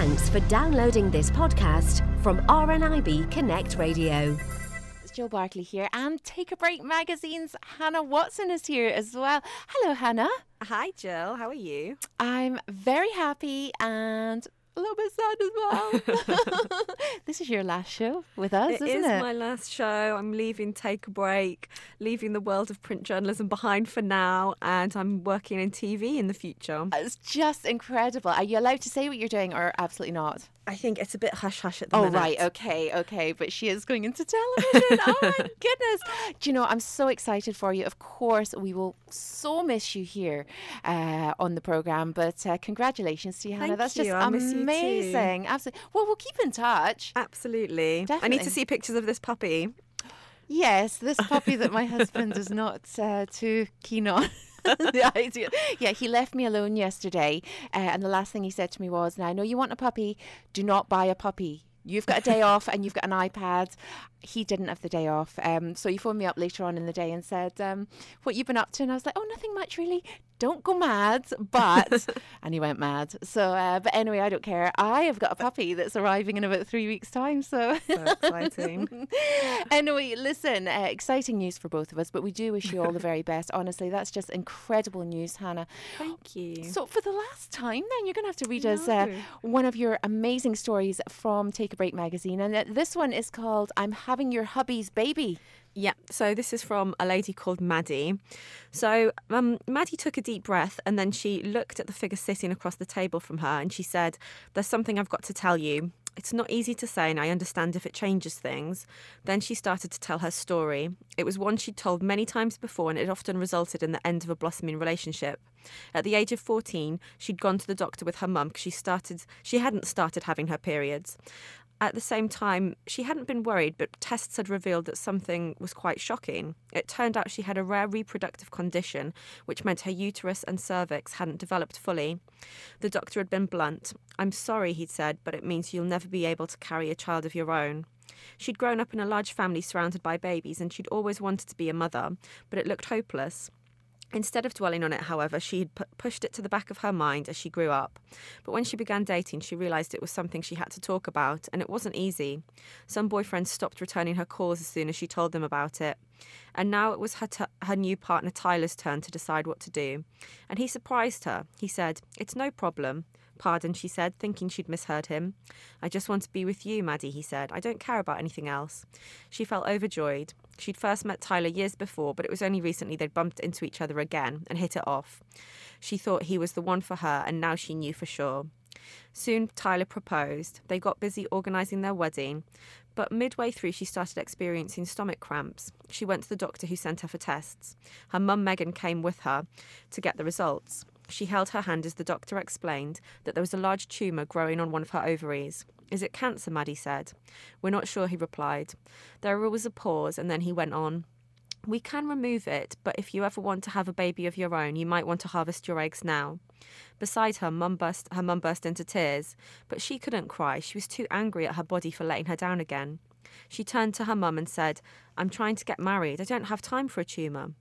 Thanks for downloading this podcast from RNIB Connect Radio. It's Jill Barkley here, and Take a Break Magazine's Hannah Watson is here as well. Hello, Hannah. Hi, Jill. How are you? I'm very happy and a little bit sad as well. this is your last show with us, It isn't is it? my last show. I'm leaving Take a Break, leaving the world of print journalism behind for now, and I'm working in TV in the future. It's just incredible. Are you allowed to say what you're doing or absolutely not? I think it's a bit hush hush at the moment. Oh, minute. right. Okay. Okay. But she is going into television. oh, my goodness. Do you know, I'm so excited for you. Of course, we will so miss you here uh, on the programme. But uh, congratulations to you, Hannah. Thank That's you. just I'll miss you too. amazing. Absolutely. Well, we'll keep in touch. Absolutely. I need to see pictures of this puppy. Yes, this puppy that my husband is not uh, too keen on. the idea. Yeah, he left me alone yesterday, uh, and the last thing he said to me was, "Now I know you want a puppy. Do not buy a puppy. You've got a day off, and you've got an iPad." He didn't have the day off, um, so he phoned me up later on in the day and said, um, "What you've been up to?" And I was like, "Oh, nothing much really. Don't go mad." But and he went mad. So, uh, but anyway, I don't care. I have got a puppy that's arriving in about three weeks' time. So So exciting. anyway, listen, uh, exciting news for both of us, but we do wish you all the very best. Honestly, that's just incredible news, Hannah. Thank you. So, for the last time, then, you're going to have to read us uh, one of your amazing stories from Take a Break magazine. And uh, this one is called I'm Having Your Hubby's Baby. Yeah, so this is from a lady called Maddie. So um, Maddie took a deep breath and then she looked at the figure sitting across the table from her and she said, There's something I've got to tell you. It's not easy to say, and I understand if it changes things. Then she started to tell her story. It was one she'd told many times before, and it often resulted in the end of a blossoming relationship. At the age of 14, she'd gone to the doctor with her mum because she started she hadn't started having her periods. At the same time, she hadn't been worried, but tests had revealed that something was quite shocking. It turned out she had a rare reproductive condition, which meant her uterus and cervix hadn't developed fully. The doctor had been blunt. I'm sorry, he'd said, but it means you'll never be able to carry a child of your own. She'd grown up in a large family surrounded by babies, and she'd always wanted to be a mother, but it looked hopeless. Instead of dwelling on it, however, she had pu- pushed it to the back of her mind as she grew up. But when she began dating, she realised it was something she had to talk about, and it wasn't easy. Some boyfriends stopped returning her calls as soon as she told them about it. And now it was her, t- her new partner Tyler's turn to decide what to do. And he surprised her. He said, It's no problem. Pardon, she said, thinking she'd misheard him. I just want to be with you, Maddie, he said. I don't care about anything else. She felt overjoyed. She'd first met Tyler years before, but it was only recently they'd bumped into each other again and hit it off. She thought he was the one for her, and now she knew for sure. Soon, Tyler proposed. They got busy organising their wedding, but midway through, she started experiencing stomach cramps. She went to the doctor who sent her for tests. Her mum, Megan, came with her to get the results. She held her hand as the doctor explained that there was a large tumour growing on one of her ovaries. Is it cancer? Maddie said. We're not sure, he replied. There was a pause, and then he went on. We can remove it, but if you ever want to have a baby of your own, you might want to harvest your eggs now. Beside her, mum burst, her mum burst into tears, but she couldn't cry. She was too angry at her body for letting her down again. She turned to her mum and said, I'm trying to get married. I don't have time for a tumour.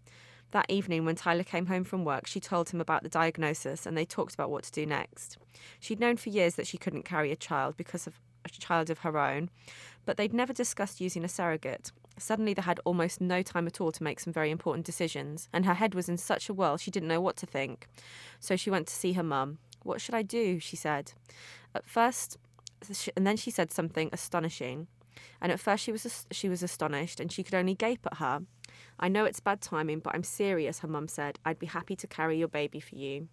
That evening, when Tyler came home from work, she told him about the diagnosis and they talked about what to do next. She'd known for years that she couldn't carry a child because of a child of her own, but they'd never discussed using a surrogate. Suddenly, they had almost no time at all to make some very important decisions, and her head was in such a whirl she didn't know what to think. So she went to see her mum. What should I do? she said. At first, and then she said something astonishing. And at first, she was she was astonished, and she could only gape at her. I know it's bad timing, but I'm serious, her mum said. I'd be happy to carry your baby for you.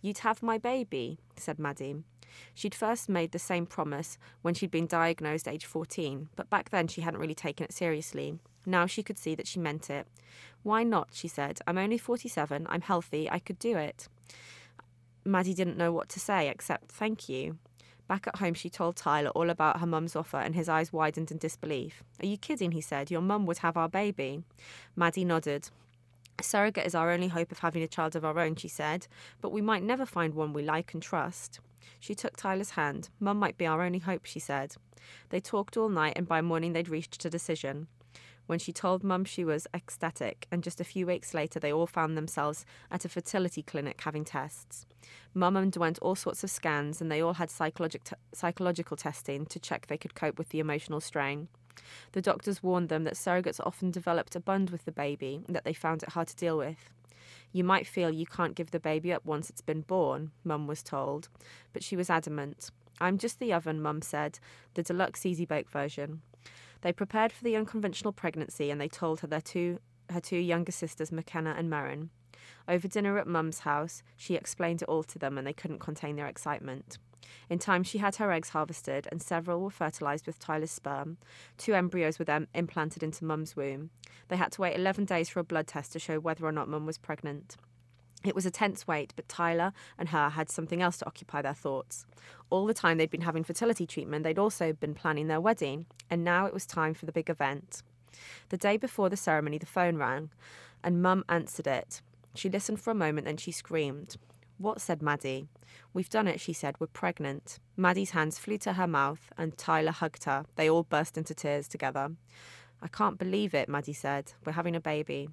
You'd have my baby, said Maddie. She'd first made the same promise when she'd been diagnosed age 14, but back then she hadn't really taken it seriously. Now she could see that she meant it. Why not? she said. I'm only 47, I'm healthy, I could do it. Maddie didn't know what to say except thank you. Back at home, she told Tyler all about her mum's offer, and his eyes widened in disbelief. Are you kidding? he said. Your mum would have our baby. Maddie nodded. Surrogate is our only hope of having a child of our own, she said, but we might never find one we like and trust. She took Tyler's hand. Mum might be our only hope, she said. They talked all night, and by morning they'd reached a decision. When she told mum she was ecstatic, and just a few weeks later, they all found themselves at a fertility clinic having tests. Mum underwent all sorts of scans, and they all had psychologic t- psychological testing to check they could cope with the emotional strain. The doctors warned them that surrogates often developed a bond with the baby that they found it hard to deal with. You might feel you can't give the baby up once it's been born, Mum was told, but she was adamant. I'm just the oven, Mum said, the deluxe easy bake version. They prepared for the unconventional pregnancy and they told her their two her two younger sisters, McKenna and Merrin. Over dinner at Mum's house, she explained it all to them and they couldn't contain their excitement. In time, she had her eggs harvested, and several were fertilised with Tyler's sperm. Two embryos were then implanted into Mum's womb. They had to wait 11 days for a blood test to show whether or not Mum was pregnant. It was a tense wait, but Tyler and her had something else to occupy their thoughts. All the time they'd been having fertility treatment, they'd also been planning their wedding, and now it was time for the big event. The day before the ceremony, the phone rang, and Mum answered it. She listened for a moment, then she screamed. What? said Maddie. We've done it, she said. We're pregnant. Maddie's hands flew to her mouth, and Tyler hugged her. They all burst into tears together. I can't believe it, Maddie said. We're having a baby.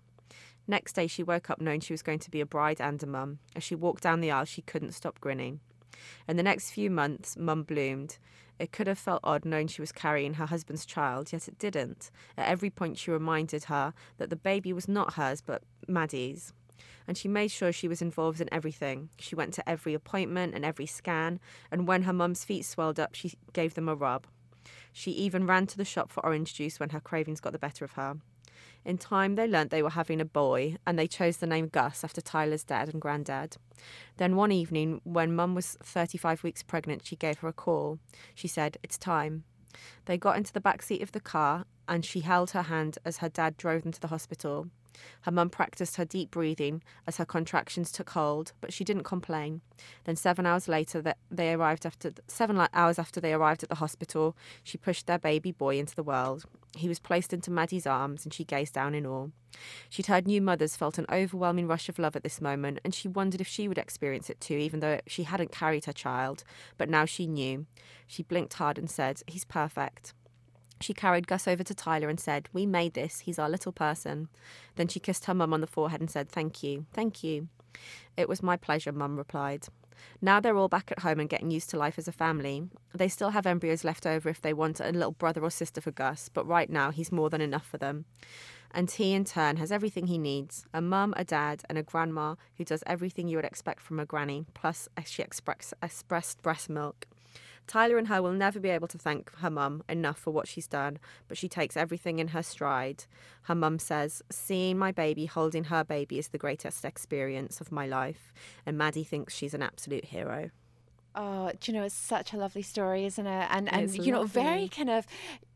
Next day, she woke up knowing she was going to be a bride and a mum. As she walked down the aisle, she couldn't stop grinning. In the next few months, Mum bloomed. It could have felt odd knowing she was carrying her husband's child, yet it didn't. At every point, she reminded her that the baby was not hers, but Maddie's. And she made sure she was involved in everything. She went to every appointment and every scan, and when her mum's feet swelled up, she gave them a rub. She even ran to the shop for orange juice when her cravings got the better of her. In time, they learnt they were having a boy, and they chose the name Gus after Tyler's dad and granddad. Then one evening, when Mum was 35 weeks pregnant, she gave her a call. She said, It's time. They got into the back seat of the car, and she held her hand as her dad drove them to the hospital. Her mum practiced her deep breathing as her contractions took hold, but she didn't complain. Then seven hours later, they arrived after seven hours after they arrived at the hospital, she pushed their baby boy into the world. He was placed into Maddie's arms, and she gazed down in awe. She'd heard new mothers felt an overwhelming rush of love at this moment, and she wondered if she would experience it too, even though she hadn't carried her child. But now she knew. She blinked hard and said, "He's perfect." She carried Gus over to Tyler and said, We made this. He's our little person. Then she kissed her mum on the forehead and said, Thank you. Thank you. It was my pleasure, mum replied. Now they're all back at home and getting used to life as a family. They still have embryos left over if they want a little brother or sister for Gus, but right now he's more than enough for them. And he, in turn, has everything he needs a mum, a dad, and a grandma who does everything you would expect from a granny, plus she express, expressed breast milk. Tyler and her will never be able to thank her mum enough for what she's done, but she takes everything in her stride. Her mum says, Seeing my baby holding her baby is the greatest experience of my life, and Maddie thinks she's an absolute hero. Oh, do you know, it's such a lovely story, isn't it? And and you know, very kind of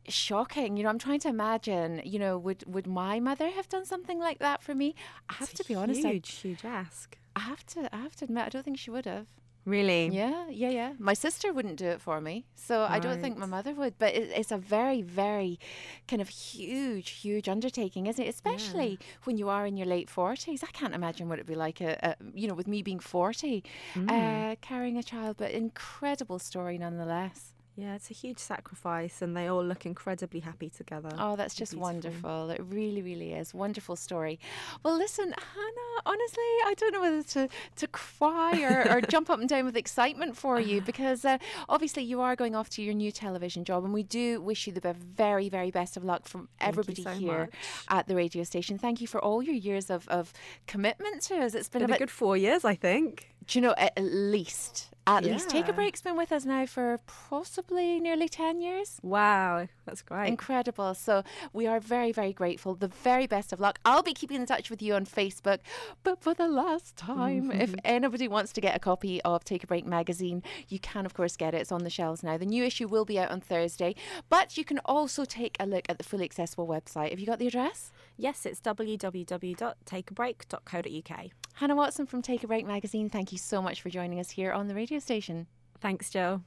shocking. You know, I'm trying to imagine. You know, would would my mother have done something like that for me? I have it's to be honest. Huge, huge ask. I have to. I have to admit, I don't think she would have. Really? Yeah, yeah, yeah. My sister wouldn't do it for me, so right. I don't think my mother would. But it, it's a very, very kind of huge, huge undertaking, isn't it? Especially yeah. when you are in your late forties. I can't imagine what it'd be like, a, a you know, with me being forty, mm. uh, carrying a child. But incredible story nonetheless. Yeah, it's a huge sacrifice, and they all look incredibly happy together. Oh, that's just wonderful. It really, really is. Wonderful story. Well, listen, Hannah, honestly, I don't know whether to, to cry or, or jump up and down with excitement for you because uh, obviously you are going off to your new television job, and we do wish you the very, very best of luck from everybody so here much. at the radio station. Thank you for all your years of, of commitment to us. It's been, been a, a good four years, I think. Do you know, at least at yeah. least Take a Break's been with us now for possibly nearly 10 years. Wow, that's great. Incredible. So we are very, very grateful. The very best of luck. I'll be keeping in touch with you on Facebook. But for the last time, mm-hmm. if anybody wants to get a copy of Take a Break magazine, you can, of course, get it. It's on the shelves now. The new issue will be out on Thursday. But you can also take a look at the fully accessible website. Have you got the address? Yes, it's www.takeabreak.co.uk. Hannah Watson from Take a Break magazine, thank you so much for joining us here on the radio station. Thanks, Joe.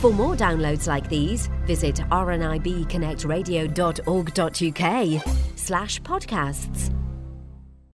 For more downloads like these, visit rnibconnectradio.org.uk slash podcasts.